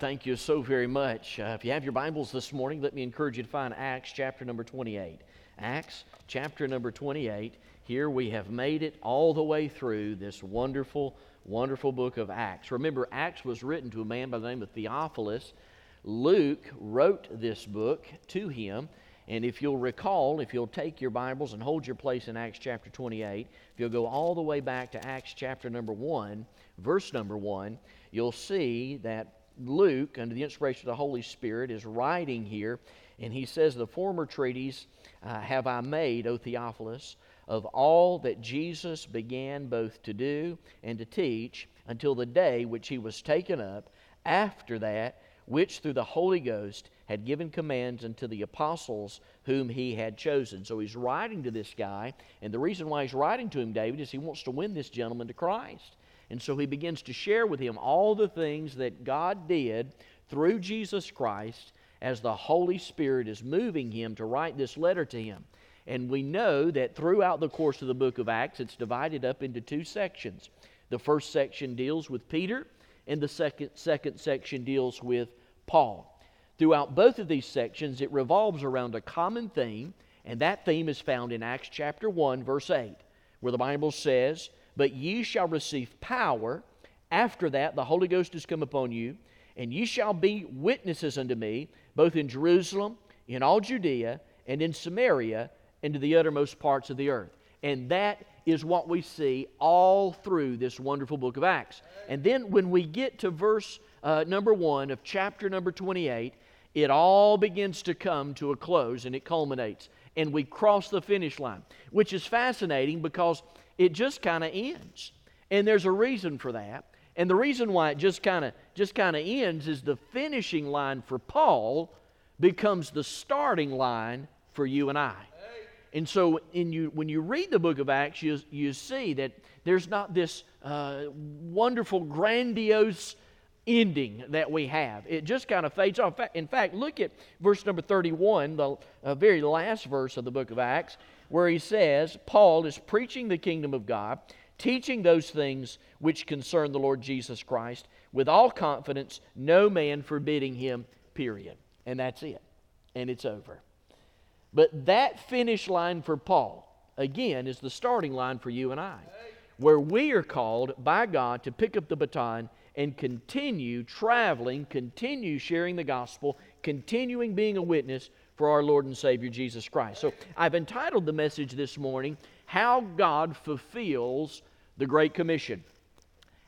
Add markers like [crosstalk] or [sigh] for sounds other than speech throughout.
Thank you so very much. Uh, if you have your Bibles this morning, let me encourage you to find Acts chapter number 28. Acts chapter number 28. Here we have made it all the way through this wonderful, wonderful book of Acts. Remember, Acts was written to a man by the name of Theophilus. Luke wrote this book to him. And if you'll recall, if you'll take your Bibles and hold your place in Acts chapter 28, if you'll go all the way back to Acts chapter number 1, verse number 1, you'll see that Luke, under the inspiration of the Holy Spirit, is writing here, and he says, The former treaties uh, have I made, O Theophilus, of all that Jesus began both to do and to teach until the day which he was taken up. After that, which through the Holy Ghost had given commands unto the apostles whom he had chosen. So he's writing to this guy, and the reason why he's writing to him, David, is he wants to win this gentleman to Christ. And so he begins to share with him all the things that God did through Jesus Christ as the Holy Spirit is moving him to write this letter to him. And we know that throughout the course of the book of Acts, it's divided up into two sections. The first section deals with Peter, and the second, second section deals with Paul. Throughout both of these sections, it revolves around a common theme, and that theme is found in Acts chapter 1, verse 8, where the Bible says, but ye shall receive power. After that, the Holy Ghost is come upon you, and ye shall be witnesses unto me, both in Jerusalem, in all Judea, and in Samaria, and to the uttermost parts of the earth. And that is what we see all through this wonderful book of Acts. And then when we get to verse uh, number one of chapter number 28, it all begins to come to a close and it culminates. And we cross the finish line, which is fascinating because it just kind of ends. And there's a reason for that. And the reason why it just kind of just kind of ends is the finishing line for Paul becomes the starting line for you and I. And so, in you, when you read the book of Acts, you, you see that there's not this uh, wonderful, grandiose ending that we have. It just kind of fades off. In fact, look at verse number 31, the uh, very last verse of the book of Acts where he says, Paul is preaching the kingdom of God, teaching those things which concern the Lord Jesus Christ, with all confidence, no man forbidding him, period. And that's it. And it's over. But that finish line for Paul, again, is the starting line for you and I, where we are called by God to pick up the baton and continue traveling, continue sharing the gospel, continuing being a witness for our Lord and Savior Jesus Christ. So I've entitled the message this morning, How God Fulfills the Great Commission.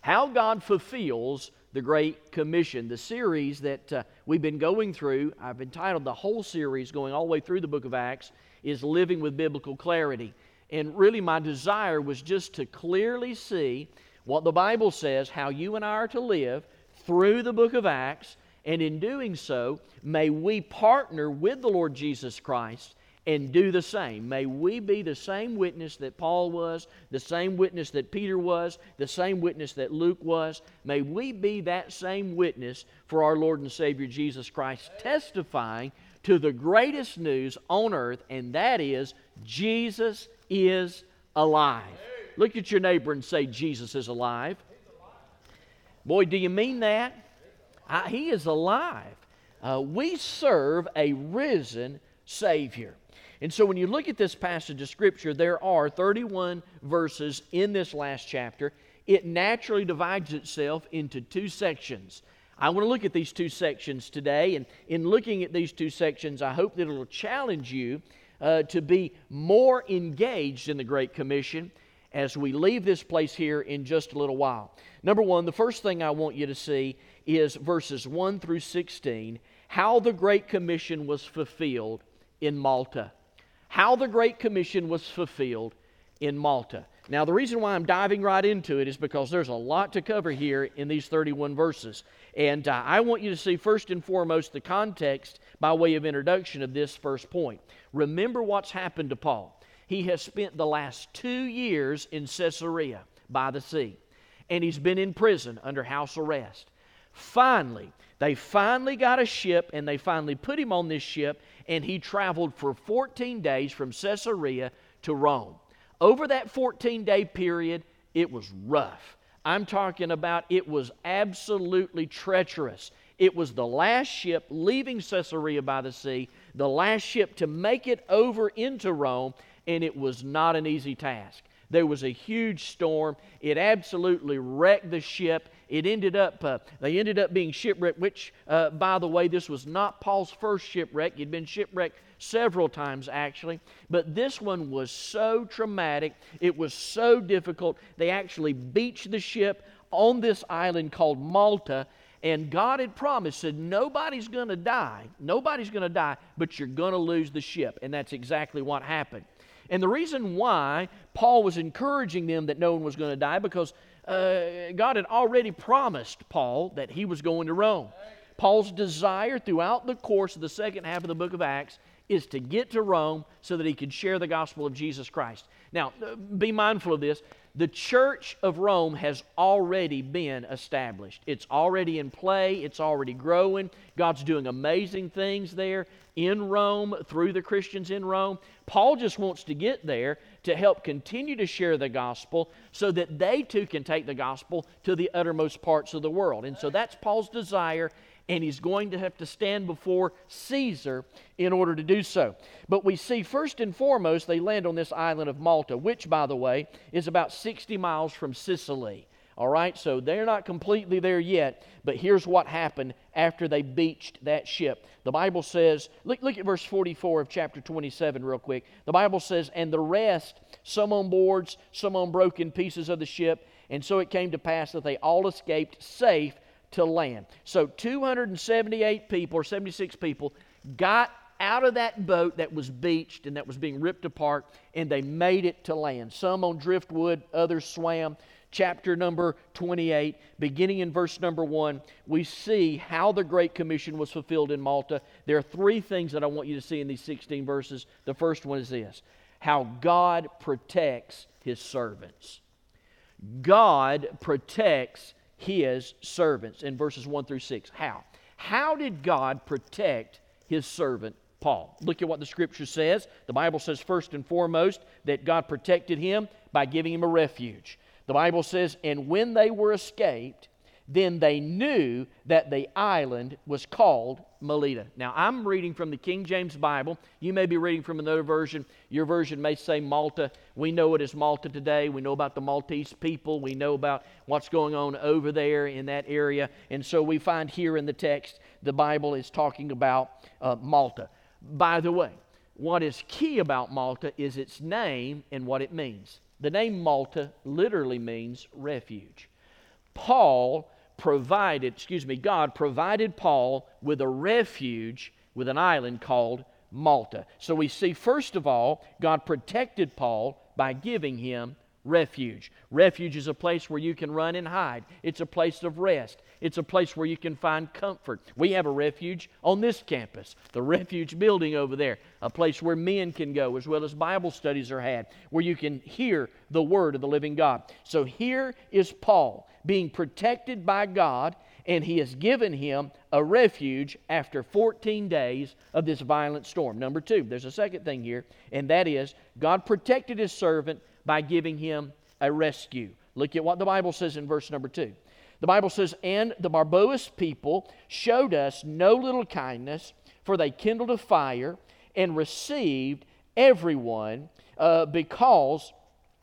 How God Fulfills the Great Commission. The series that uh, we've been going through, I've entitled the whole series going all the way through the book of Acts, is Living with Biblical Clarity. And really, my desire was just to clearly see what the Bible says, how you and I are to live through the book of Acts and in doing so, may we partner with the Lord Jesus Christ and do the same. May we be the same witness that Paul was, the same witness that Peter was, the same witness that Luke was. May we be that same witness for our Lord and Savior Jesus Christ, testifying to the greatest news on earth, and that is Jesus is alive. Look at your neighbor and say, Jesus is alive. Boy, do you mean that? I, he is alive. Uh, we serve a risen Savior. And so when you look at this passage of Scripture, there are 31 verses in this last chapter. It naturally divides itself into two sections. I want to look at these two sections today, and in looking at these two sections, I hope that it'll challenge you uh, to be more engaged in the Great Commission as we leave this place here in just a little while. Number one, the first thing I want you to see is verses 1 through 16 how the Great Commission was fulfilled in Malta. How the Great Commission was fulfilled in Malta. Now, the reason why I'm diving right into it is because there's a lot to cover here in these 31 verses. And uh, I want you to see, first and foremost, the context by way of introduction of this first point. Remember what's happened to Paul. He has spent the last two years in Caesarea by the sea, and he's been in prison under house arrest. Finally, they finally got a ship and they finally put him on this ship, and he traveled for 14 days from Caesarea to Rome. Over that 14 day period, it was rough. I'm talking about it was absolutely treacherous. It was the last ship leaving Caesarea by the sea, the last ship to make it over into Rome, and it was not an easy task. There was a huge storm. It absolutely wrecked the ship. It ended up, uh, they ended up being shipwrecked, which, uh, by the way, this was not Paul's first shipwreck. He'd been shipwrecked several times, actually. But this one was so traumatic. It was so difficult. They actually beached the ship on this island called Malta. And God had promised, said, nobody's going to die. Nobody's going to die, but you're going to lose the ship. And that's exactly what happened. And the reason why Paul was encouraging them that no one was going to die, because uh, God had already promised Paul that he was going to Rome. Paul's desire throughout the course of the second half of the book of Acts is to get to Rome so that he could share the gospel of Jesus Christ. Now, uh, be mindful of this. The church of Rome has already been established. It's already in play, it's already growing. God's doing amazing things there in Rome through the Christians in Rome. Paul just wants to get there to help continue to share the gospel so that they too can take the gospel to the uttermost parts of the world. And so that's Paul's desire and he's going to have to stand before Caesar in order to do so. But we see first and foremost they land on this island of Malta, which, by the way, is about 60 miles from Sicily. All right, so they're not completely there yet, but here's what happened after they beached that ship. The Bible says, look, look at verse 44 of chapter 27 real quick. The Bible says, And the rest, some on boards, some on broken pieces of the ship, and so it came to pass that they all escaped safe to land. So 278 people or 76 people got out of that boat that was beached and that was being ripped apart, and they made it to land. Some on driftwood, others swam. Chapter number 28, beginning in verse number 1, we see how the Great Commission was fulfilled in Malta. There are three things that I want you to see in these 16 verses. The first one is this how God protects his servants. God protects his servants in verses 1 through 6. How? How did God protect his servant Paul? Look at what the scripture says. The Bible says, first and foremost, that God protected him by giving him a refuge. The Bible says, and when they were escaped, then they knew that the island was called Melita. Now, I'm reading from the King James Bible. You may be reading from another version. Your version may say Malta. We know it as Malta today. We know about the Maltese people. We know about what's going on over there in that area. And so we find here in the text, the Bible is talking about uh, Malta. By the way, what is key about Malta is its name and what it means. The name Malta literally means refuge. Paul provided, excuse me, God provided Paul with a refuge with an island called Malta. So we see, first of all, God protected Paul by giving him refuge. Refuge is a place where you can run and hide, it's a place of rest, it's a place where you can find comfort. We have a refuge on this campus, the refuge building over there, a place where men can go as well as Bible studies are had, where you can hear the word of the living God. So here is Paul being protected by God, and he has given him a refuge after 14 days of this violent storm. Number two, there's a second thing here, and that is God protected his servant by giving him a rescue. Look at what the Bible says in verse number two. The Bible says, And the barbarous people showed us no little kindness, for they kindled a fire and received everyone uh, because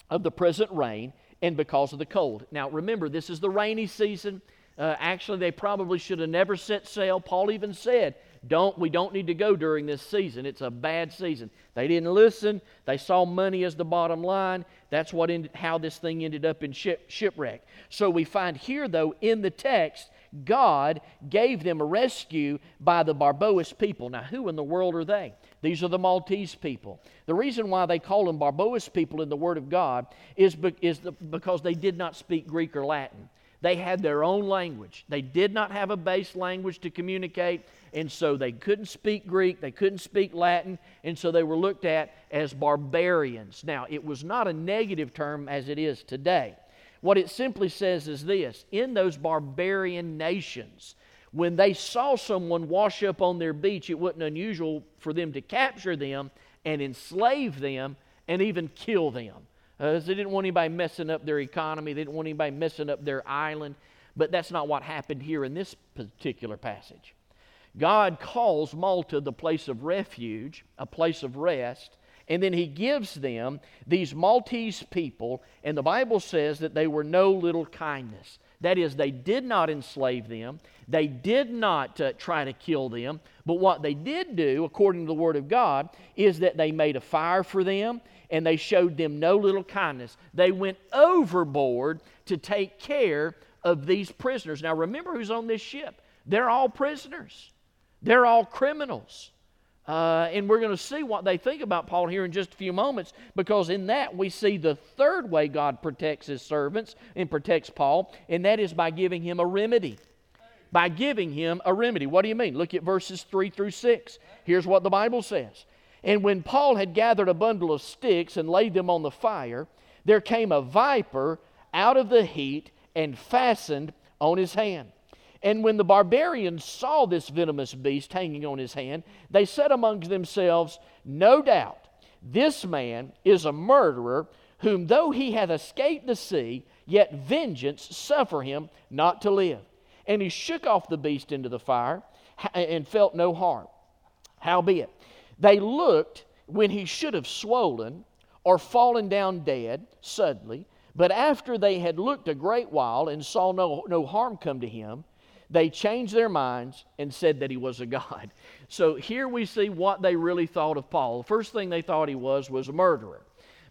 of the present rain and because of the cold. Now, remember, this is the rainy season. Uh, actually, they probably should have never set sail. Paul even said, don't, we don't need to go during this season. It's a bad season. They didn't listen. They saw money as the bottom line. That's what ended, how this thing ended up in ship, shipwreck. So we find here, though, in the text, God gave them a rescue by the barbarous people. Now, who in the world are they? These are the Maltese people. The reason why they call them barbarous people in the Word of God is, be, is the, because they did not speak Greek or Latin. They had their own language. They did not have a base language to communicate, and so they couldn't speak Greek, they couldn't speak Latin, and so they were looked at as barbarians. Now, it was not a negative term as it is today. What it simply says is this in those barbarian nations, when they saw someone wash up on their beach, it wasn't unusual for them to capture them and enslave them and even kill them. Uh, they didn't want anybody messing up their economy, they didn't want anybody messing up their island. But that's not what happened here in this particular passage. God calls Malta the place of refuge, a place of rest, and then he gives them these Maltese people, and the Bible says that they were no little kindness. That is, they did not enslave them, they did not uh, try to kill them, but what they did do, according to the Word of God, is that they made a fire for them and they showed them no little kindness. They went overboard to take care of these prisoners. Now, remember who's on this ship. They're all prisoners, they're all criminals. Uh, and we're going to see what they think about Paul here in just a few moments because in that we see the third way God protects his servants and protects Paul, and that is by giving him a remedy. By giving him a remedy. What do you mean? Look at verses 3 through 6. Here's what the Bible says. And when Paul had gathered a bundle of sticks and laid them on the fire, there came a viper out of the heat and fastened on his hand. And when the barbarians saw this venomous beast hanging on his hand, they said among themselves, No doubt, this man is a murderer, whom though he hath escaped the sea, yet vengeance suffer him not to live. And he shook off the beast into the fire and felt no harm. Howbeit, they looked when he should have swollen or fallen down dead suddenly, but after they had looked a great while and saw no, no harm come to him, they changed their minds and said that he was a god. [laughs] So here we see what they really thought of Paul. The first thing they thought he was was a murderer.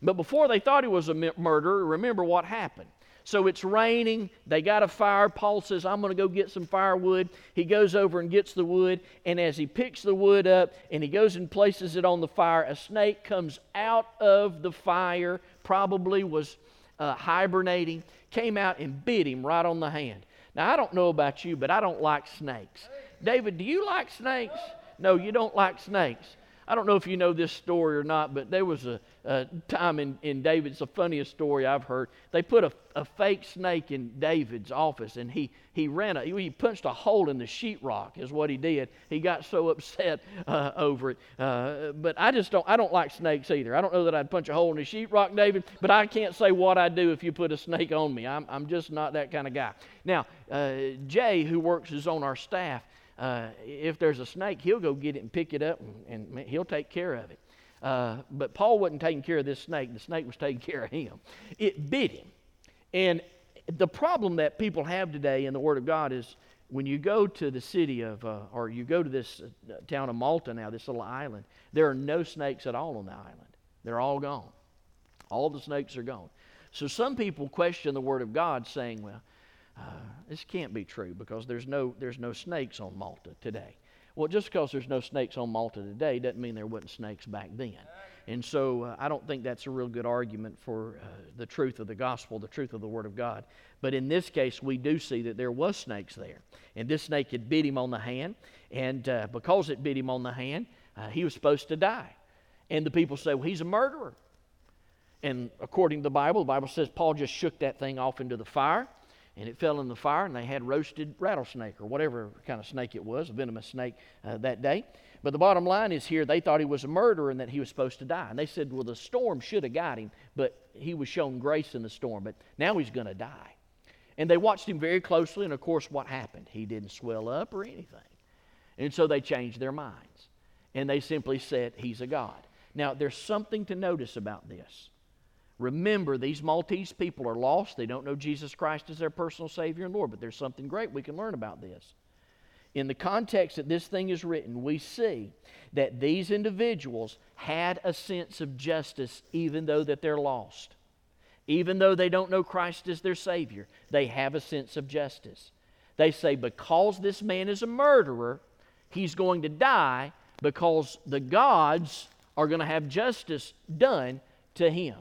But before they thought he was a murderer, remember what happened. So it's raining. They got a fire. Paul says, I'm going to go get some firewood. He goes over and gets the wood. And as he picks the wood up and he goes and places it on the fire, a snake comes out of the fire, probably was uh, hibernating, came out and bit him right on the hand. Now, I don't know about you, but I don't like snakes. David, do you like snakes? No, you don't like snakes. I don't know if you know this story or not, but there was a, a time in, in David's the funniest story I've heard. They put a, a fake snake in David's office, and he, he ran a, he punched a hole in the sheetrock, is what he did. He got so [laughs] upset uh, over it. Uh, but I just don't, I don't like snakes either. I don't know that I'd punch a hole in the sheetrock, David, but I can't say what I'd do if you put a snake on me. I'm, I'm just not that kind of guy. Now, uh, Jay, who works is on our staff, uh, if there's a snake, he'll go get it and pick it up and, and he'll take care of it. Uh, but Paul wasn't taking care of this snake, the snake was taking care of him. It bit him. And the problem that people have today in the Word of God is when you go to the city of, uh, or you go to this uh, town of Malta now, this little island, there are no snakes at all on the island. They're all gone. All the snakes are gone. So some people question the Word of God, saying, well, uh, this can't be true because there's no, there's no snakes on Malta today. Well, just because there's no snakes on Malta today doesn't mean there wasn't snakes back then. And so uh, I don't think that's a real good argument for uh, the truth of the gospel, the truth of the Word of God. But in this case, we do see that there was snakes there. And this snake had bit him on the hand. And uh, because it bit him on the hand, uh, he was supposed to die. And the people say, well, he's a murderer. And according to the Bible, the Bible says Paul just shook that thing off into the fire and it fell in the fire, and they had roasted rattlesnake or whatever kind of snake it was, a venomous snake uh, that day. But the bottom line is here, they thought he was a murderer and that he was supposed to die. And they said, well, the storm should have got him, but he was shown grace in the storm, but now he's going to die. And they watched him very closely, and of course, what happened? He didn't swell up or anything. And so they changed their minds. And they simply said, He's a God. Now, there's something to notice about this. Remember, these Maltese people are lost. They don't know Jesus Christ as their personal Savior and Lord, but there's something great we can learn about this. In the context that this thing is written, we see that these individuals had a sense of justice even though that they're lost. Even though they don't know Christ as their Savior, they have a sense of justice. They say, because this man is a murderer, he's going to die because the gods are going to have justice done to him.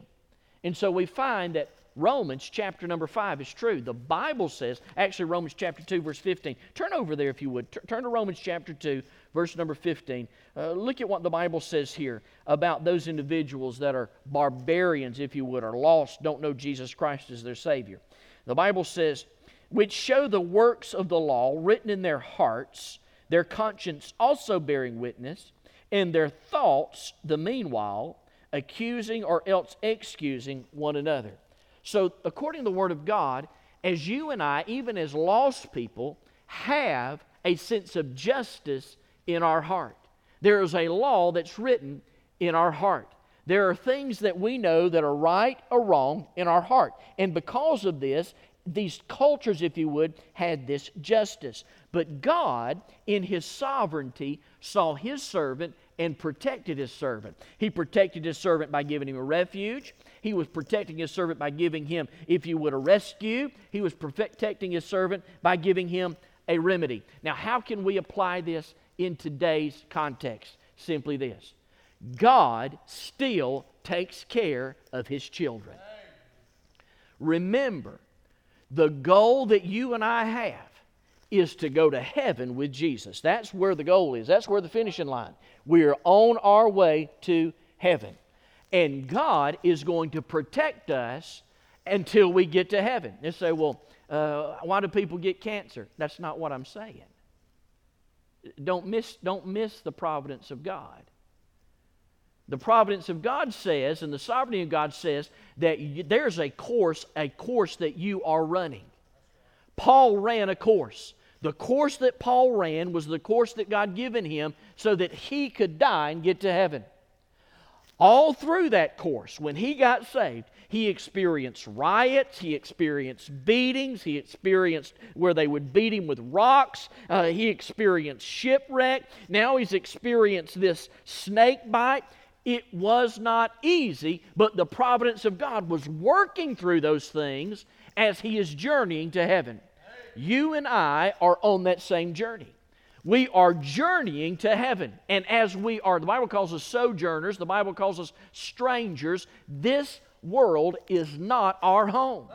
And so we find that Romans chapter number 5 is true. The Bible says, actually, Romans chapter 2, verse 15. Turn over there if you would. T- turn to Romans chapter 2, verse number 15. Uh, look at what the Bible says here about those individuals that are barbarians, if you would, are lost, don't know Jesus Christ as their Savior. The Bible says, which show the works of the law written in their hearts, their conscience also bearing witness, and their thoughts, the meanwhile, accusing or else excusing one another. So, according to the Word of God, as you and I, even as lost people, have a sense of justice in our heart. There is a law that's written in our heart. There are things that we know that are right or wrong in our heart. And because of this, these cultures, if you would, had this justice. But God, in His sovereignty, saw His servant and protected His servant. He protected His servant by giving him a refuge. He was protecting His servant by giving him, if you would, a rescue. He was protecting His servant by giving him a remedy. Now, how can we apply this in today's context? Simply this God still takes care of His children. Remember, the goal that you and I have is to go to heaven with Jesus. That's where the goal is. That's where the finishing line. We are on our way to heaven. And God is going to protect us until we get to heaven. They say, well, uh, why do people get cancer? That's not what I'm saying. Don't miss, don't miss the providence of God. The providence of God says, and the sovereignty of God says, that you, there's a course, a course that you are running. Paul ran a course. The course that Paul ran was the course that God given him so that he could die and get to heaven. All through that course, when he got saved, he experienced riots, he experienced beatings, he experienced where they would beat him with rocks, uh, he experienced shipwreck. Now he's experienced this snake bite. It was not easy, but the providence of God was working through those things as he is journeying to heaven. You and I are on that same journey. We are journeying to heaven. And as we are, the Bible calls us sojourners, the Bible calls us strangers. This world is not our home.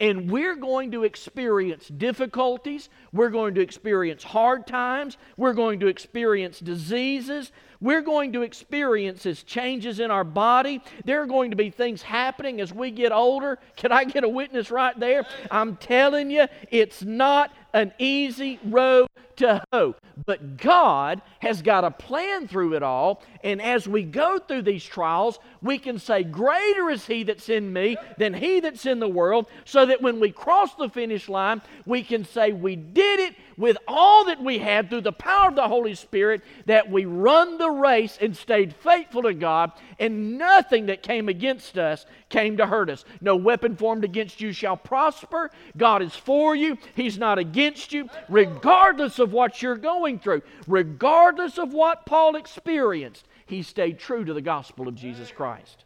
And we're going to experience difficulties. We're going to experience hard times. We're going to experience diseases. We're going to experience changes in our body. There are going to be things happening as we get older. Can I get a witness right there? I'm telling you, it's not an easy road to hope. But God has got a plan through it all. And as we go through these trials, we can say, Greater is He that's in me than He that's in the world, so that when we cross the finish line, we can say, We did it with all that we had through the power of the Holy Spirit, that we run the race and stayed faithful to God, and nothing that came against us came to hurt us. No weapon formed against you shall prosper. God is for you, He's not against you, regardless of what you're going through, regardless of what Paul experienced. He stayed true to the gospel of Jesus Christ.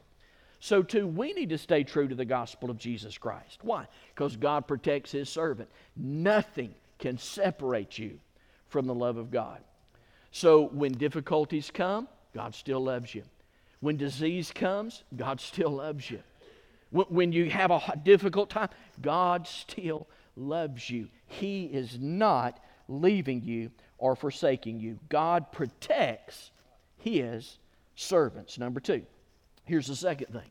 So, too, we need to stay true to the gospel of Jesus Christ. Why? Because God protects His servant. Nothing can separate you from the love of God. So when difficulties come, God still loves you. When disease comes, God still loves you. When you have a difficult time, God still loves you. He is not leaving you or forsaking you. God protects His servants. Number two, here's the second thing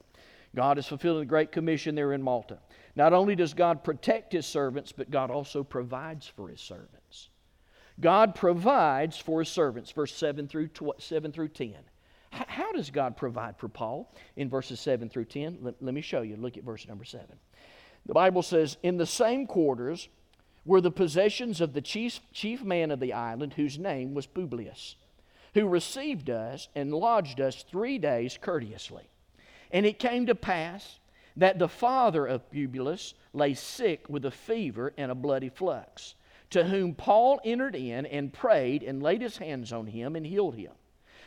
God is fulfilling the Great Commission there in Malta. Not only does God protect his servants, but God also provides for his servants. God provides for his servants, verse 7 through, 7 through 10. How does God provide for Paul in verses 7 through 10? Let, let me show you. Look at verse number 7. The Bible says, In the same quarters were the possessions of the chief, chief man of the island, whose name was Publius, who received us and lodged us three days courteously. And it came to pass that the father of Publius lay sick with a fever and a bloody flux, to whom Paul entered in and prayed and laid his hands on him and healed him.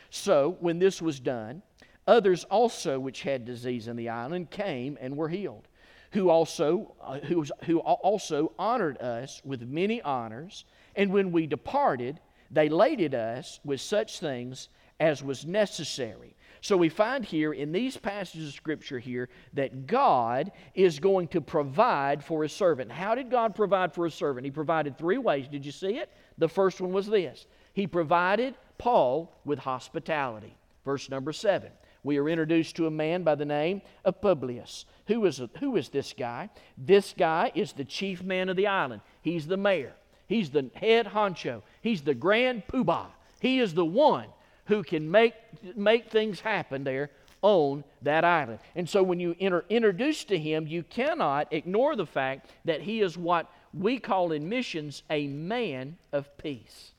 So, when this was done, others also which had disease in the island came and were healed, who also, uh, who, who also honored us with many honors. And when we departed, they laded us with such things as was necessary so we find here in these passages of Scripture here that God is going to provide for his servant. How did God provide for his servant? He provided three ways. Did you see it? The first one was this He provided Paul with hospitality. Verse number seven. We are introduced to a man by the name of Publius. Who is, who is this guy? This guy is the chief man of the island. He's the mayor. He's the head honcho. He's the grand poobah. He is the one who can make, make things happen there on that island. And so when you enter introduced to him, you cannot ignore the fact that he is what we call in missions a man of peace.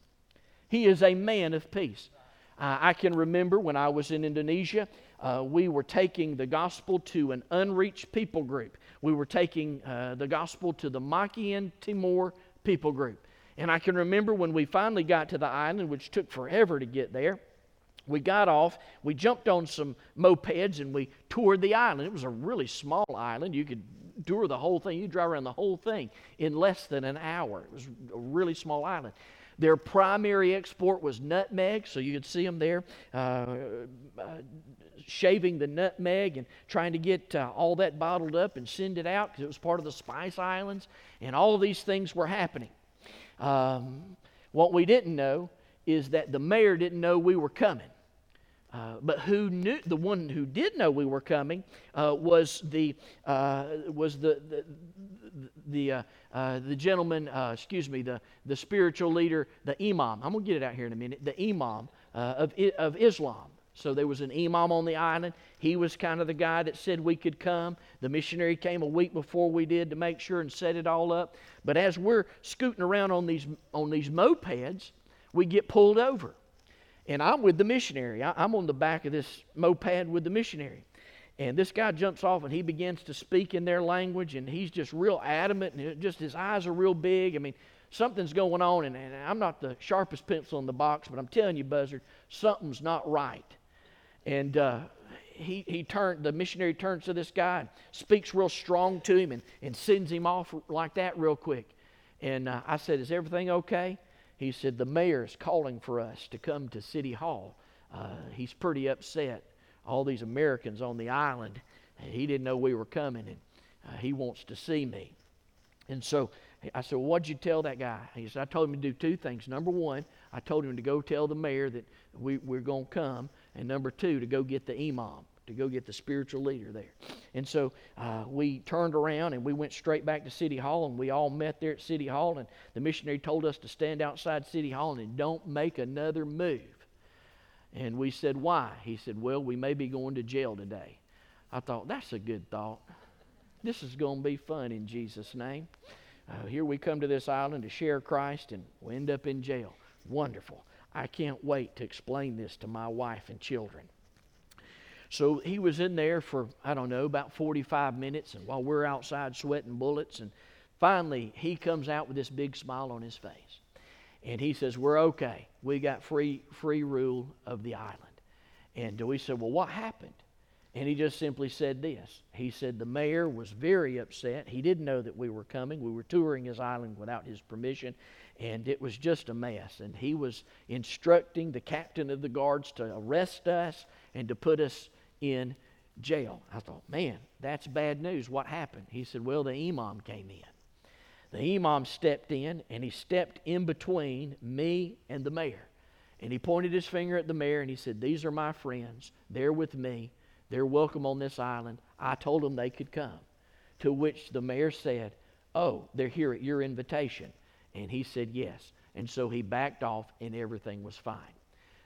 He is a man of peace. Uh, I can remember when I was in Indonesia, uh, we were taking the gospel to an unreached people group. We were taking uh, the gospel to the Makian Timor people group. And I can remember when we finally got to the island, which took forever to get there, we got off, we jumped on some mopeds, and we toured the island. It was a really small island. You could tour the whole thing, you drive around the whole thing in less than an hour. It was a really small island. Their primary export was nutmeg, so you could see them there uh, uh, shaving the nutmeg and trying to get uh, all that bottled up and send it out because it was part of the Spice Islands, and all these things were happening. Um, what we didn't know is that the mayor didn't know we were coming. Uh, but who knew the one who did know we were coming uh, was the uh, was the the the, uh, uh, the gentleman excuse me the the spiritual leader the imam. I'm gonna get it out here in a minute. The imam of of Islam. So there was an imam on the island. He was kind of the guy that said we could come. The missionary came a week before we did to make sure and set it all up. But as we're scooting around on these on these mopeds we get pulled over and I'm with the missionary. I, am on the back of this moped with the missionary. And this guy jumps off and he begins to speak in their language, and he's just real adamant, and just his eyes are real big. I mean, something's going on, and, and I'm not the sharpest pencil in the box, but I'm telling you, Buzzard, something's not right. And uh, he, he turned, the missionary turns to this guy and speaks real strong to him and, and sends him off like that real quick. And uh, I said, Is everything okay? He said, The mayor's calling for us to come to City Hall. Uh, he's pretty upset. All these Americans on the island, he didn't know we were coming, and uh, he wants to see me. And so I said, well, What'd you tell that guy? He said, I told him to do two things. Number one, I told him to go tell the mayor that we, we're going to come. And number two, to go get the imam to go get the spiritual leader there. And so uh, we turned around and we went straight back to City Hall, and we all met there at City Hall. And the missionary told us to stand outside City Hall and don't make another move. And we said, Why? He said, Well, we may be going to jail today. I thought, That's a good thought. This is going to be fun in Jesus' name. Uh, here we come to this island to share Christ, and we end up in jail. Wonderful. I can't wait to explain this to my wife and children. So he was in there for, I don't know, about 45 minutes, and while we're outside sweating bullets, and finally he comes out with this big smile on his face. And he says, We're okay. We got free, free rule of the island. And we said, Well, what happened? And he just simply said this. He said the mayor was very upset. He didn't know that we were coming. We were touring his island without his permission, and it was just a mess. And he was instructing the captain of the guards to arrest us and to put us in jail. I thought, man, that's bad news. What happened? He said, well, the imam came in. The imam stepped in, and he stepped in between me and the mayor. And he pointed his finger at the mayor and he said, These are my friends. They're with me. They're welcome on this island. I told them they could come. To which the mayor said, Oh, they're here at your invitation. And he said, Yes. And so he backed off and everything was fine.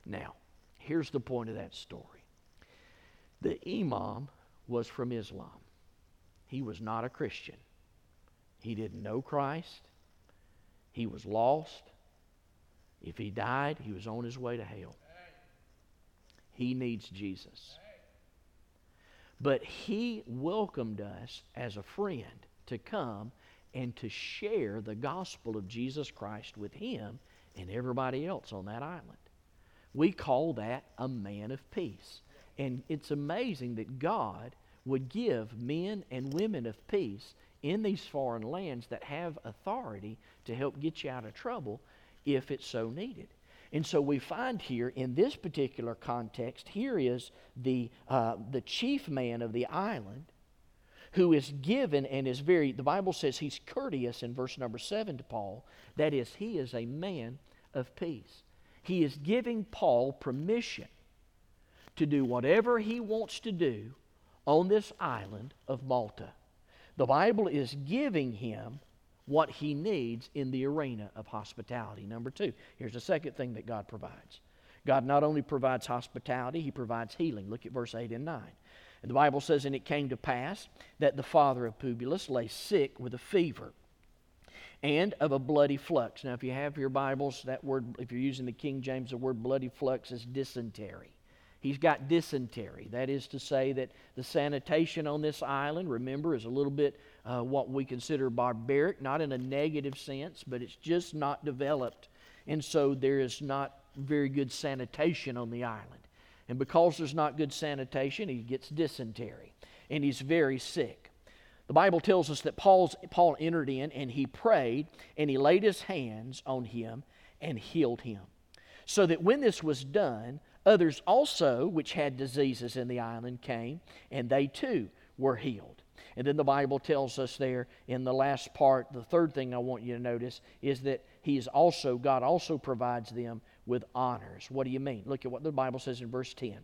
Now, here's the point of that story the Imam was from Islam. He was not a Christian. He didn't know Christ. He was lost. If he died, he was on his way to hell. He needs Jesus. But he welcomed us as a friend to come and to share the gospel of Jesus Christ with him and everybody else on that island. We call that a man of peace. And it's amazing that God would give men and women of peace in these foreign lands that have authority to help get you out of trouble if it's so needed. And so we find here in this particular context, here is the, uh, the chief man of the island who is given and is very, the Bible says he's courteous in verse number seven to Paul. That is, he is a man of peace. He is giving Paul permission to do whatever he wants to do on this island of Malta. The Bible is giving him what he needs in the arena of hospitality. Number two, here's the second thing that God provides God not only provides hospitality, He provides healing. Look at verse 8 and 9. And the Bible says, And it came to pass that the father of Publius lay sick with a fever and of a bloody flux. Now, if you have your Bibles, that word, if you're using the King James, the word bloody flux is dysentery. He's got dysentery. That is to say that the sanitation on this island, remember, is a little bit uh, what we consider barbaric, not in a negative sense, but it's just not developed. And so there is not very good sanitation on the island. And because there's not good sanitation, he gets dysentery. And he's very sick. The Bible tells us that Paul's, Paul entered in and he prayed and he laid his hands on him and healed him. So that when this was done, others also, which had diseases in the island, came and they too were healed. And then the Bible tells us there in the last part, the third thing I want you to notice is that He is also, God also provides them with honors. What do you mean? Look at what the Bible says in verse 10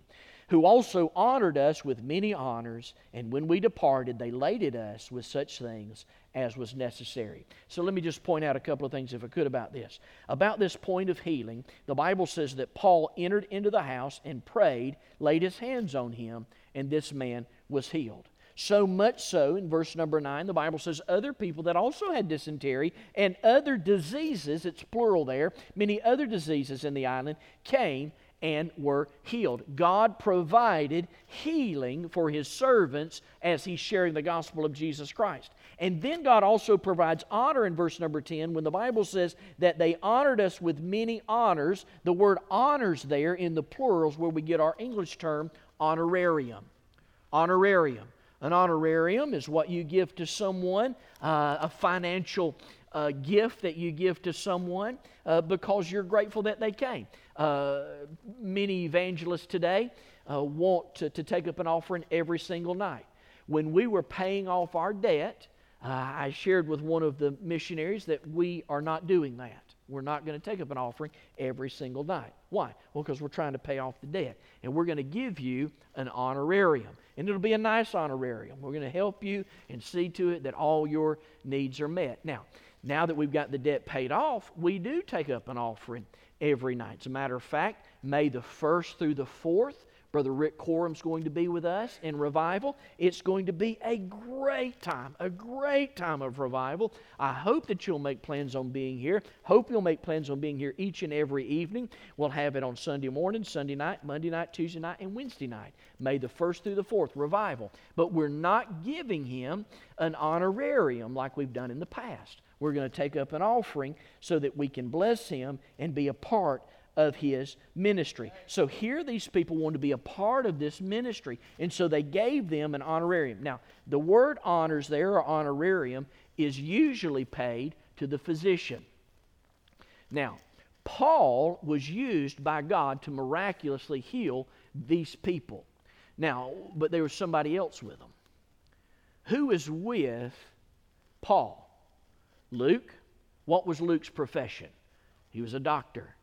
who also honored us with many honors, and when we departed, they laded us with such things as was necessary. So let me just point out a couple of things, if I could, about this. About this point of healing, the Bible says that Paul entered into the house and prayed, laid his hands on him, and this man was healed. So much so, in verse number 9, the Bible says other people that also had dysentery and other diseases, it's plural there, many other diseases in the island came and were healed. God provided healing for his servants as he's sharing the gospel of Jesus Christ. And then God also provides honor in verse number 10 when the Bible says that they honored us with many honors. The word honors there in the plurals where we get our English term honorarium. Honorarium. An honorarium is what you give to someone, uh, a financial uh, gift that you give to someone uh, because you're grateful that they came. Uh, many evangelists today uh, want to, to take up an offering every single night. When we were paying off our debt, uh, I shared with one of the missionaries that we are not doing that. We're not going to take up an offering every single night. Why? Well, because we're trying to pay off the debt. And we're going to give you an honorarium. And it'll be a nice honorarium. We're going to help you and see to it that all your needs are met. Now, now that we've got the debt paid off, we do take up an offering every night. As a matter of fact, May the 1st through the 4th, Brother Rick Corum's going to be with us in revival. It's going to be a great time, a great time of revival. I hope that you'll make plans on being here. Hope you'll make plans on being here each and every evening. We'll have it on Sunday morning, Sunday night, Monday night, Tuesday night, and Wednesday night. May the 1st through the 4th, revival. But we're not giving him an honorarium like we've done in the past. We're going to take up an offering so that we can bless him and be a part of his ministry. So here these people wanted to be a part of this ministry, and so they gave them an honorarium. Now, the word honors there, or honorarium, is usually paid to the physician. Now, Paul was used by God to miraculously heal these people. Now, but there was somebody else with them. Who is with Paul? Luke. What was Luke's profession? He was a doctor.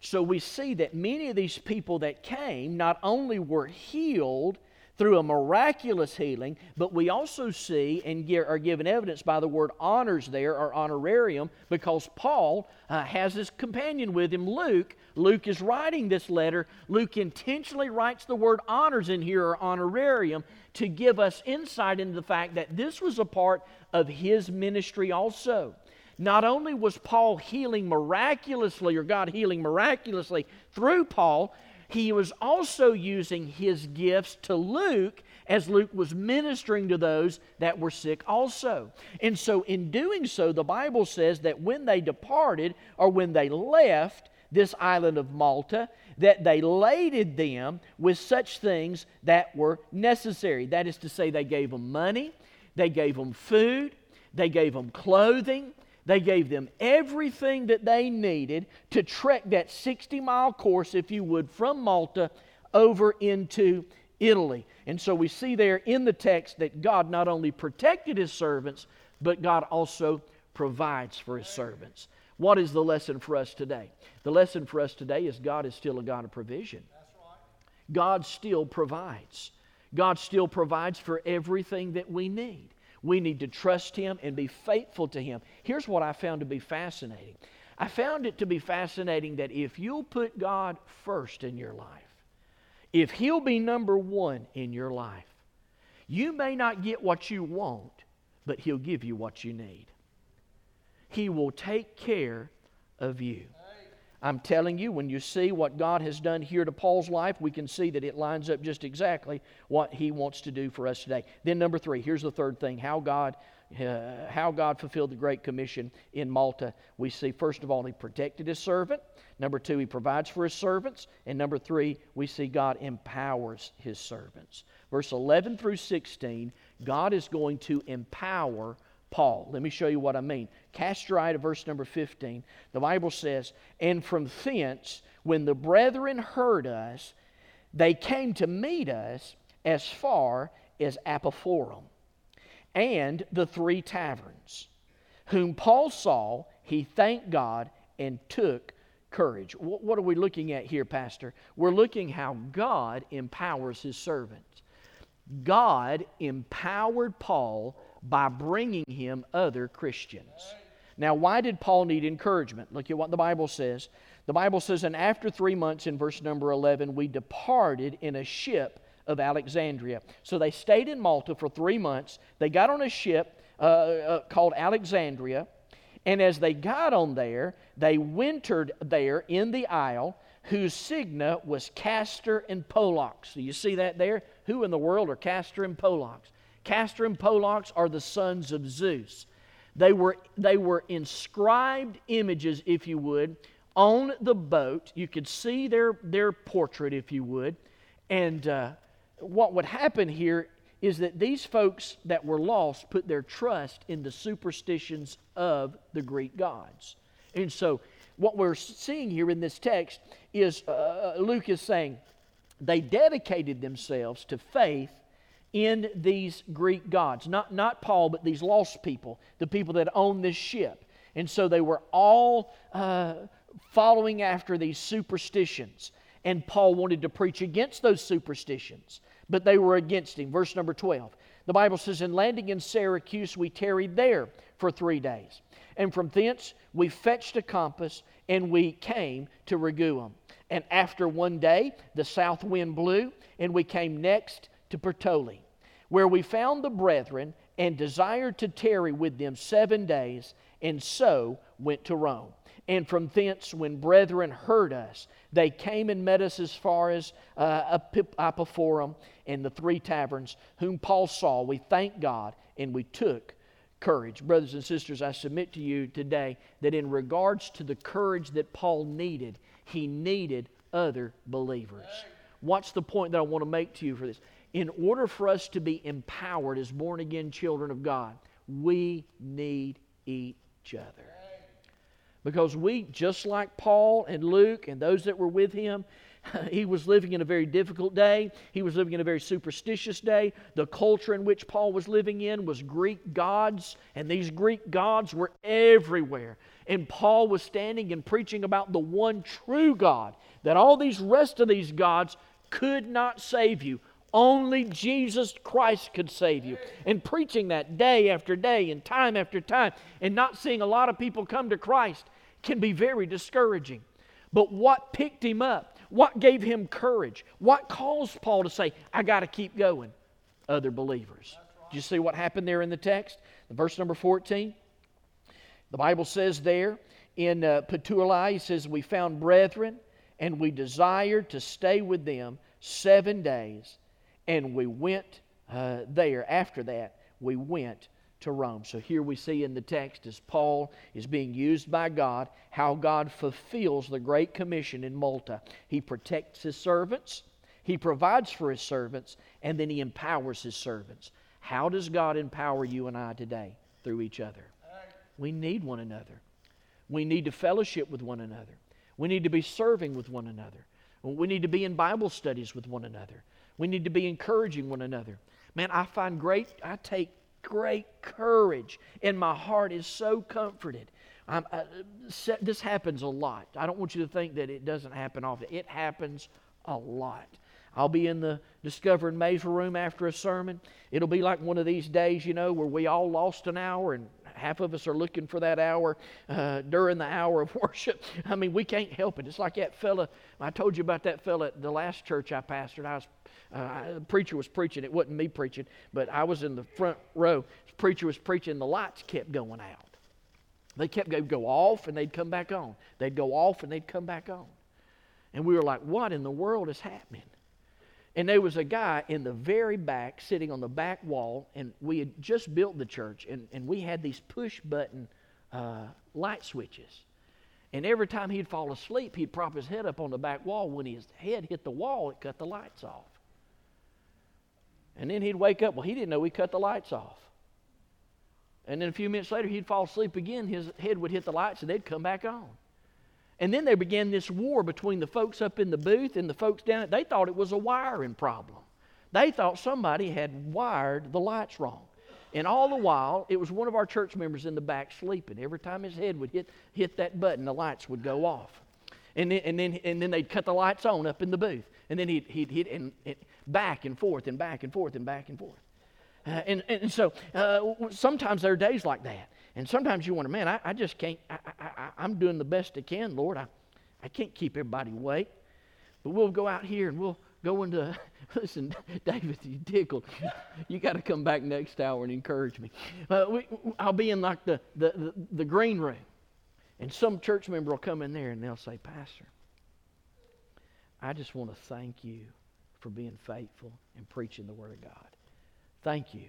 So we see that many of these people that came not only were healed through a miraculous healing, but we also see and are given evidence by the word honors there or honorarium because Paul uh, has his companion with him, Luke. Luke is writing this letter. Luke intentionally writes the word honors in here or honorarium to give us insight into the fact that this was a part of his ministry also. Not only was Paul healing miraculously, or God healing miraculously through Paul, he was also using his gifts to Luke as Luke was ministering to those that were sick also. And so, in doing so, the Bible says that when they departed or when they left this island of Malta, that they laded them with such things that were necessary. That is to say, they gave them money, they gave them food, they gave them clothing, they gave them everything that they needed to trek that 60 mile course, if you would, from Malta over into Italy. And so we see there in the text that God not only protected his servants, but God also provides for his servants. What is the lesson for us today? The lesson for us today is God is still a God of provision. God still provides. God still provides for everything that we need. We need to trust Him and be faithful to Him. Here's what I found to be fascinating I found it to be fascinating that if you'll put God first in your life, if He'll be number one in your life, you may not get what you want, but He'll give you what you need. He will take care of you. I'm telling you, when you see what God has done here to Paul's life, we can see that it lines up just exactly what he wants to do for us today. Then, number three, here's the third thing how God. Uh, how God fulfilled the Great Commission in Malta. We see, first of all, He protected His servant. Number two, He provides for His servants. And number three, we see God empowers His servants. Verse 11 through 16, God is going to empower Paul. Let me show you what I mean. Cast your eye to verse number 15. The Bible says, And from thence, when the brethren heard us, they came to meet us as far as Appii forum and the three taverns. Whom Paul saw, he thanked God and took courage. What are we looking at here, Pastor? We're looking how God empowers his servants. God empowered Paul by bringing him other Christians. Now, why did Paul need encouragement? Look at what the Bible says. The Bible says, And after three months, in verse number 11, we departed in a ship of Alexandria. So they stayed in Malta for three months. They got on a ship uh, uh, called Alexandria. And as they got on there, they wintered there in the isle, whose signa was Castor and Pollux. So you see that there? Who in the world are Castor and Pollux? Castor and Pollux are the sons of Zeus. They were, they were inscribed images, if you would, on the boat. You could see their, their portrait, if you would. And uh, what would happen here is that these folks that were lost put their trust in the superstitions of the Greek gods. And so, what we're seeing here in this text is uh, Luke is saying they dedicated themselves to faith in these Greek gods. Not, not Paul, but these lost people, the people that owned this ship. And so they were all uh, following after these superstitions. And Paul wanted to preach against those superstitions, but they were against him. Verse number 12. The Bible says, In landing in Syracuse, we tarried there for three days. And from thence we fetched a compass and we came to Rhegium. And after one day, the south wind blew, and we came next to Puteoli where we found the brethren and desired to tarry with them seven days, and so went to Rome. And from thence, when brethren heard us, they came and met us as far as uh, Appii forum and the three taverns, whom Paul saw. We thanked God and we took courage. Brothers and sisters, I submit to you today that in regards to the courage that Paul needed, he needed other believers. What's the point that I want to make to you for this? In order for us to be empowered as born again children of God, we need each other. Because we, just like Paul and Luke and those that were with him, [laughs] he was living in a very difficult day. He was living in a very superstitious day. The culture in which Paul was living in was Greek gods, and these Greek gods were everywhere. And Paul was standing and preaching about the one true God, that all these rest of these gods could not save you. Only Jesus Christ could save you. And preaching that day after day and time after time and not seeing a lot of people come to Christ can be very discouraging. But what picked him up? What gave him courage? What caused Paul to say, I got to keep going? Other believers. Do you see what happened there in the text? Verse number 14. The Bible says there in uh, Puteoli, he says, We found brethren and we desired to stay with them seven days and we went uh, there. After that, we went to Rome. So here we see in the text as Paul is being used by God, how God fulfills the Great Commission in Malta. He protects his servants, he provides for his servants, and then he empowers his servants. How does God empower you and I today? Through each other. We need one another. We need to fellowship with one another. We need to be serving with one another. We need to be in Bible studies with one another. We need to be encouraging one another. Man, I find great, I take great courage, and my heart is so comforted. I, this happens a lot. I don't want you to think that it doesn't happen often. It happens a lot. I'll be in the Discover and Maze room after a sermon. It'll be like one of these days, you know, where we all lost an hour and half of us are looking for that hour uh, during the hour of [laughs] worship. I mean, we can't help it. It's like that fella, I told you about that fella at the last church I pastored. I was, uh, preacher was preaching. It wasn't me preaching, but I was in the front row. The preacher was preaching, the lights kept going out. They kept they'd go off and they'd come back on. They'd go off and they'd come back on. And we were like, what in the world is happening? And there was a guy in the very back, sitting on the back wall, and we had just built the church, and, and we had these push button uh, light switches. And every time he'd fall asleep, he'd prop his head up on the back wall. When his head hit the wall, it cut the lights off. And then he'd wake up. Well, he didn't know we cut the lights off. And then a few minutes later, he'd fall asleep again. His head would hit the lights, and they'd come back on. And then they began this war between the folks up in the booth and the folks down. They thought it was a wiring problem. They thought somebody had wired the lights wrong. And all the while, it was one of our church members in the back sleeping. Every time his head would hit, hit that button, the lights would go off. And then, and, then, and then they'd cut the lights on up in the booth. And then he'd, he'd hit and, and back and forth and back and forth and back and forth. Uh, and, and so uh, sometimes there are days like that. And sometimes you wonder, man, I, I just can't, I, I, am doing the best I can, Lord. I, I can't keep everybody awake. But we'll go out here and we'll go into, [laughs] listen, [laughs] David, you tickled. [laughs] You got to come back next hour and encourage me. Uh, we, I'll be in like the, the, the, the green room. And some church member will come in there and they'll say, Pastor, I just want to thank you for being faithful and preaching the Word of God. Thank you.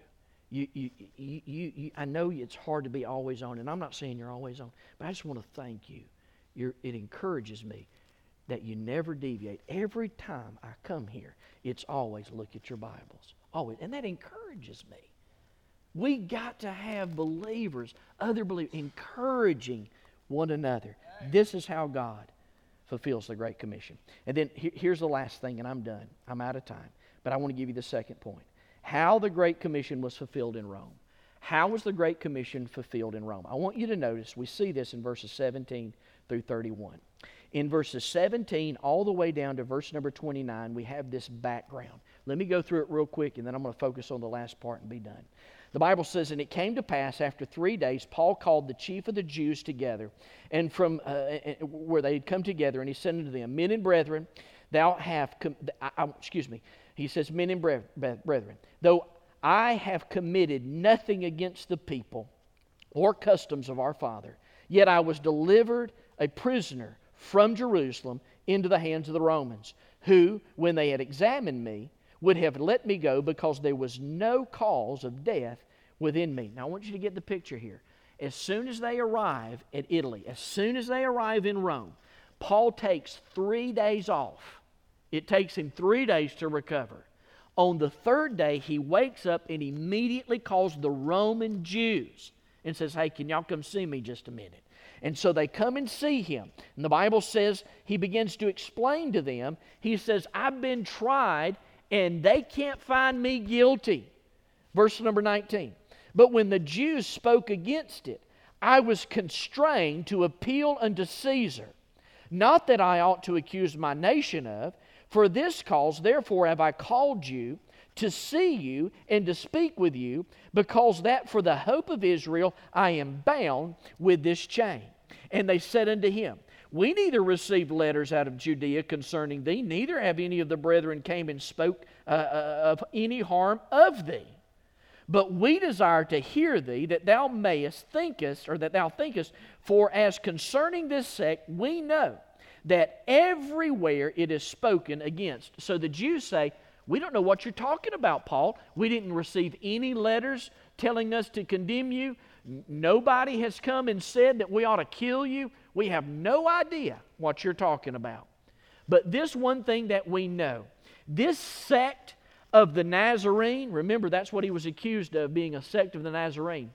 You, you, you, you, I know it's hard to be always on, and I'm not saying you're always on, but I just want to thank you. You're, it encourages me that you never deviate. Every time I come here, it's always look at your Bibles. Always. And that encourages me. We got to have believers, other believers, encouraging one another. This is how God fulfills the Great Commission. And then here's the last thing, and I'm done. I'm out of time. But I want to give you the second point how the Great Commission was fulfilled in Rome. How was the Great Commission fulfilled in Rome? I want you to notice, we see this in verses 17 through 31. In verses 17 all the way down to verse number 29, we have this background. Let me go through it real quick, and then I'm going to focus on the last part and be done. The Bible says, And it came to pass after three days, Paul called the chief of the Jews together, and from uh, where they had come together, and he said unto them, Men and brethren, thou have, com- I, I, excuse me, he says, Men and brethren, though I have committed nothing against the people or customs of our father, yet I was delivered a prisoner from Jerusalem into the hands of the Romans, who, when they had examined me, would have let me go because there was no cause of death within me. Now, I want you to get the picture here. As soon as they arrive at Italy, as soon as they arrive in Rome, Paul takes three days off it takes him three days to recover. On the third day, he wakes up and immediately calls the Roman Jews and says, Hey, can y'all come see me just a minute? And so they come and see him. And the Bible says he begins to explain to them. He says, I've been tried and they can't find me guilty. Verse number 19. But when the Jews spoke against it, I was constrained to appeal unto Caesar. Not that I ought to accuse my nation of, for this cause, therefore, have I called you to see you and to speak with you, because that for the hope of Israel I am bound with this chain. And they said unto him, We neither received letters out of Judea concerning thee, neither have any of the brethren came and spoke uh, uh, of any harm of thee. But we desire to hear thee that thou mayest thinkest, or that thou thinkest, for as concerning this sect we know that everywhere it is spoken against. So the Jews say, We don't know what you're talking about, Paul. We didn't receive any letters telling us to condemn you. Nobody has come and said that we ought to kill you. We have no idea what you're talking about. But this one thing that we know this sect of the Nazarene, remember that's what he was accused of, being a sect of the Nazarene.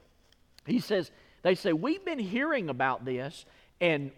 He says, they say, We've been hearing about this, and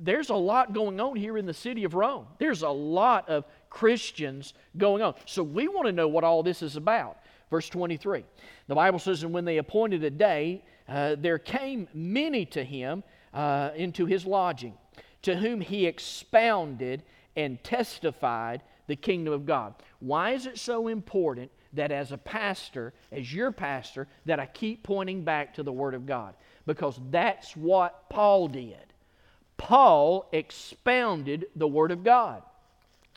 there's a lot going on here in the city of Rome. There's a lot of Christians going on. So we want to know what all this is about. Verse 23. The Bible says, And when they appointed a day, uh, there came many to him uh, into his lodging, to whom he expounded and testified the kingdom of God. Why is it so important that as a pastor, as your pastor, that I keep pointing back to the Word of God? because that's what Paul did. Paul expounded the Word of God.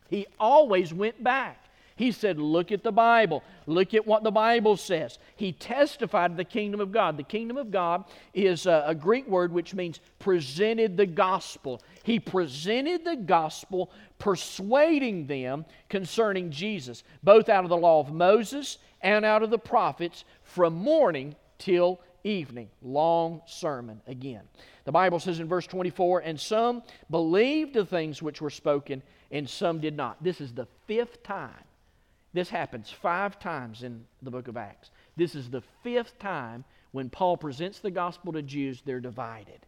He always went back. He said, Look at the Bible. Look at what the Bible says. He testified to the kingdom of God. The kingdom of God is a, a, Greek word which means presented the gospel. He presented the gospel, persuading them concerning Jesus, both out of the law of Moses and out of the prophets, from morning till evening. Long sermon again. The Bible says in verse 24, and some believed the things which were spoken, and some did not. This is the fifth time. This happens five times in the book of Acts. This is the fifth time when Paul presents the gospel to Jews, they're divided.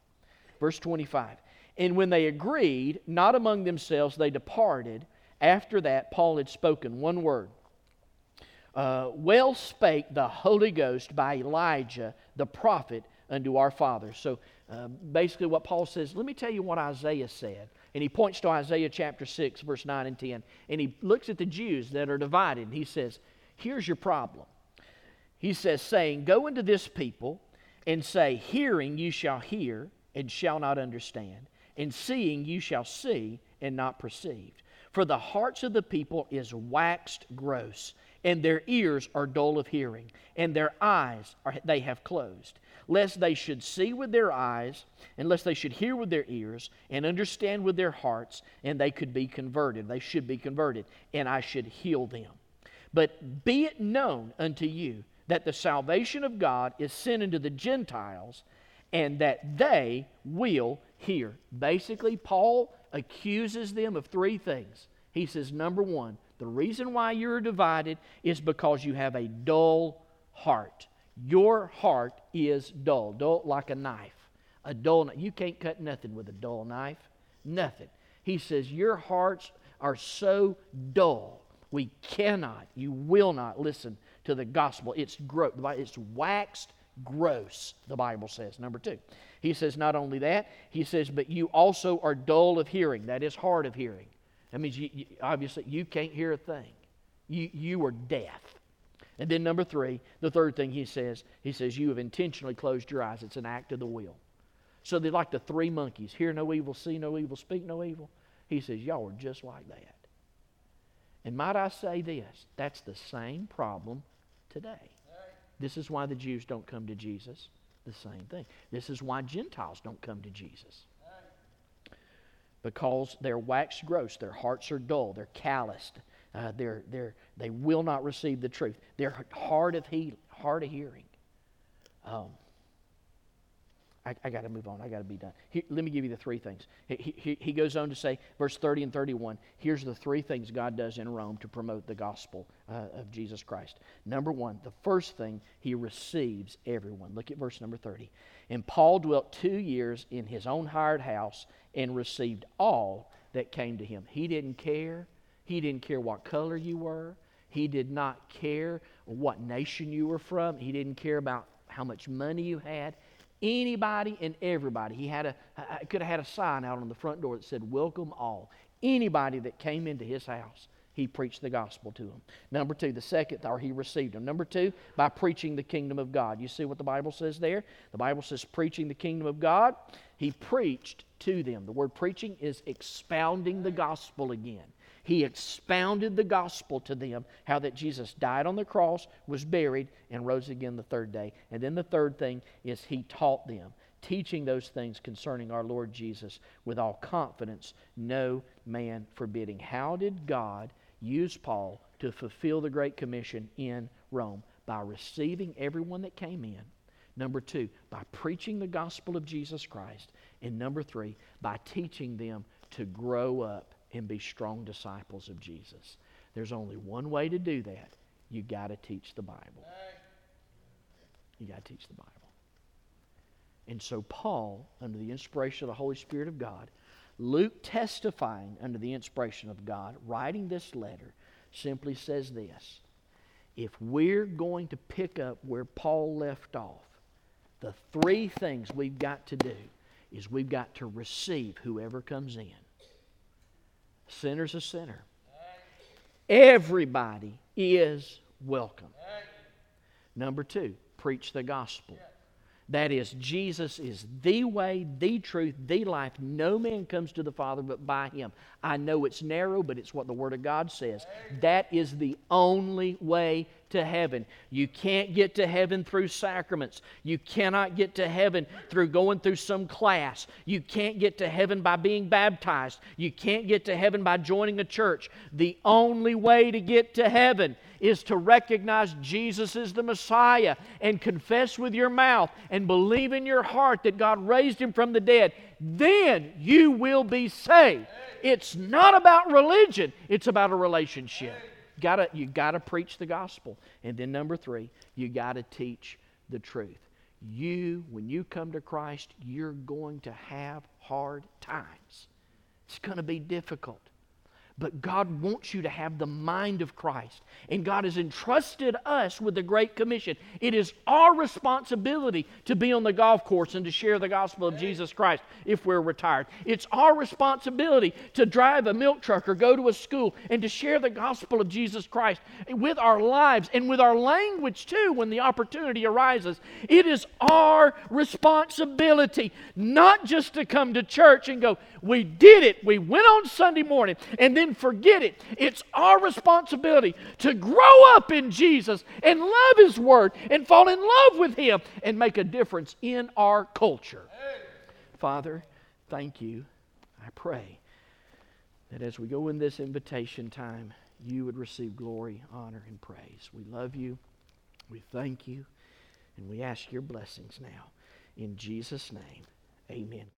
Verse 25. And when they agreed, not among themselves, they departed. After that, Paul had spoken one word. Uh, well spake the Holy Ghost by Elijah the prophet unto our fathers. So uh, basically, what Paul says, let me tell you what Isaiah said. And he points to Isaiah chapter 6, verse 9 and 10. And he looks at the Jews that are divided. He says, Here's your problem. He says, saying, Go into this people and say, Hearing you shall hear and shall not understand, and seeing you shall see and not perceive. For the hearts of the people is waxed gross, and their ears are dull of hearing, and their eyes are, they have closed lest they should see with their eyes, and lest they should hear with their ears, and understand with their hearts, and they could be converted. They should be converted, and I should heal them. But be it known unto you that the salvation of God is sent unto the Gentiles, and that they will hear. Basically, Paul accuses them of three things. He says, number one, the reason why you're divided is because you have a dull heart. Your heart is dull, dull like a knife. A dull knife. You can't cut nothing with a dull knife. Nothing. He says, Your hearts are so dull. We cannot, you will not listen to the gospel. It's gross. It's waxed gross, the Bible says. Number two. He says, not only that, he says, but you also are dull of hearing. That is hard of hearing. That means you, you, obviously you can't hear a thing. You, you are deaf. And then number three, the third thing he says, he says, You have intentionally closed your eyes. It's an act of the will. So they're like the three monkeys hear no evil, see no evil, speak no evil. He says, Y'all are just like that. And might I say this? That's the same problem today. This is why the Jews don't come to Jesus. The same thing. This is why Gentiles don't come to Jesus. Because they're waxed gross, their hearts are dull, they're calloused, uh, they're, they're, they will not receive the truth. They're hard of, he, hard of hearing. Um, I, I got to move on. I got to be done. Let me give you the three things. He, he, he, goes on to say, verse 30 and 31, here's the three things God does in Rome to promote the gospel uh, of Jesus Christ. Number one, the first thing, he receives everyone. Look at verse number 30. And Paul dwelt two years in his own hired house and received all that came to him. He didn't care he didn't care what color you were. He did not care what nation you were from. He didn't care about how much money you had. Anybody and everybody. He had a could have had a sign out on the front door that said "Welcome all." Anybody that came into his house, he preached the gospel to them. Number two, the second, or he received them. Number two, by preaching the kingdom of God. You see what the Bible says there? The Bible says preaching the kingdom of God. He preached to them. The word preaching is expounding the gospel again. He expounded the gospel to them how that Jesus died on the cross, was buried, and rose again the third day. And then the third thing is he taught them, teaching those things concerning our Lord Jesus with all confidence, no man forbidding. How did God use Paul to fulfill the Great Commission in Rome? By receiving everyone that came in. Number two, by preaching the gospel of Jesus Christ. And number three, by teaching them to grow up and be strong disciples of Jesus. There's only one way to do that. You got to teach the Bible. You got to teach the Bible. And so Paul, under the inspiration of the Holy Spirit of God, Luke testifying under the inspiration of God, writing this letter, simply says this. If we're going to pick up where Paul left off, the three things we've got to do is we've got to receive whoever comes in. Sinner's a sinner. Everybody is welcome. Number two, preach the gospel. That is, Jesus is the way, the truth, the life. No man comes to the Father but by Him. I know it's narrow, but it's what the Word of God says. That is the only way to heaven. You can't get to heaven through sacraments. You cannot get to heaven through going through some class. You can't get to heaven by being baptized. You can't get to heaven by joining a church. The only way to get to heaven is to recognize Jesus is the Messiah and confess with your mouth and believe in your heart that God raised him from the dead. Then you will be saved. It's not about religion, it's about a relationship. Gotta, you got to preach the gospel. And then, number three, you got to teach the truth. You, when you come to Christ, you're going to have hard times. It's going to be difficult. But God wants you to have the mind of Christ. And God has entrusted us with the Great Commission. It is our responsibility to be on the golf course and to share the gospel of Jesus Christ if we're retired. It's our responsibility to drive a milk truck or go to a school and to share the gospel of Jesus Christ with our lives and with our language too when the opportunity arises. It is our responsibility not just to come to church and go, We did it. We went on Sunday morning and then then forget it. It's our responsibility to grow up in Jesus and love His Word and fall in love with Him and make a difference in our culture. Father, thank you. I pray that as we go in this invitation time, you would receive glory, honor, and praise. We love you. We thank you. And we ask your blessings now. In Jesus' name, amen.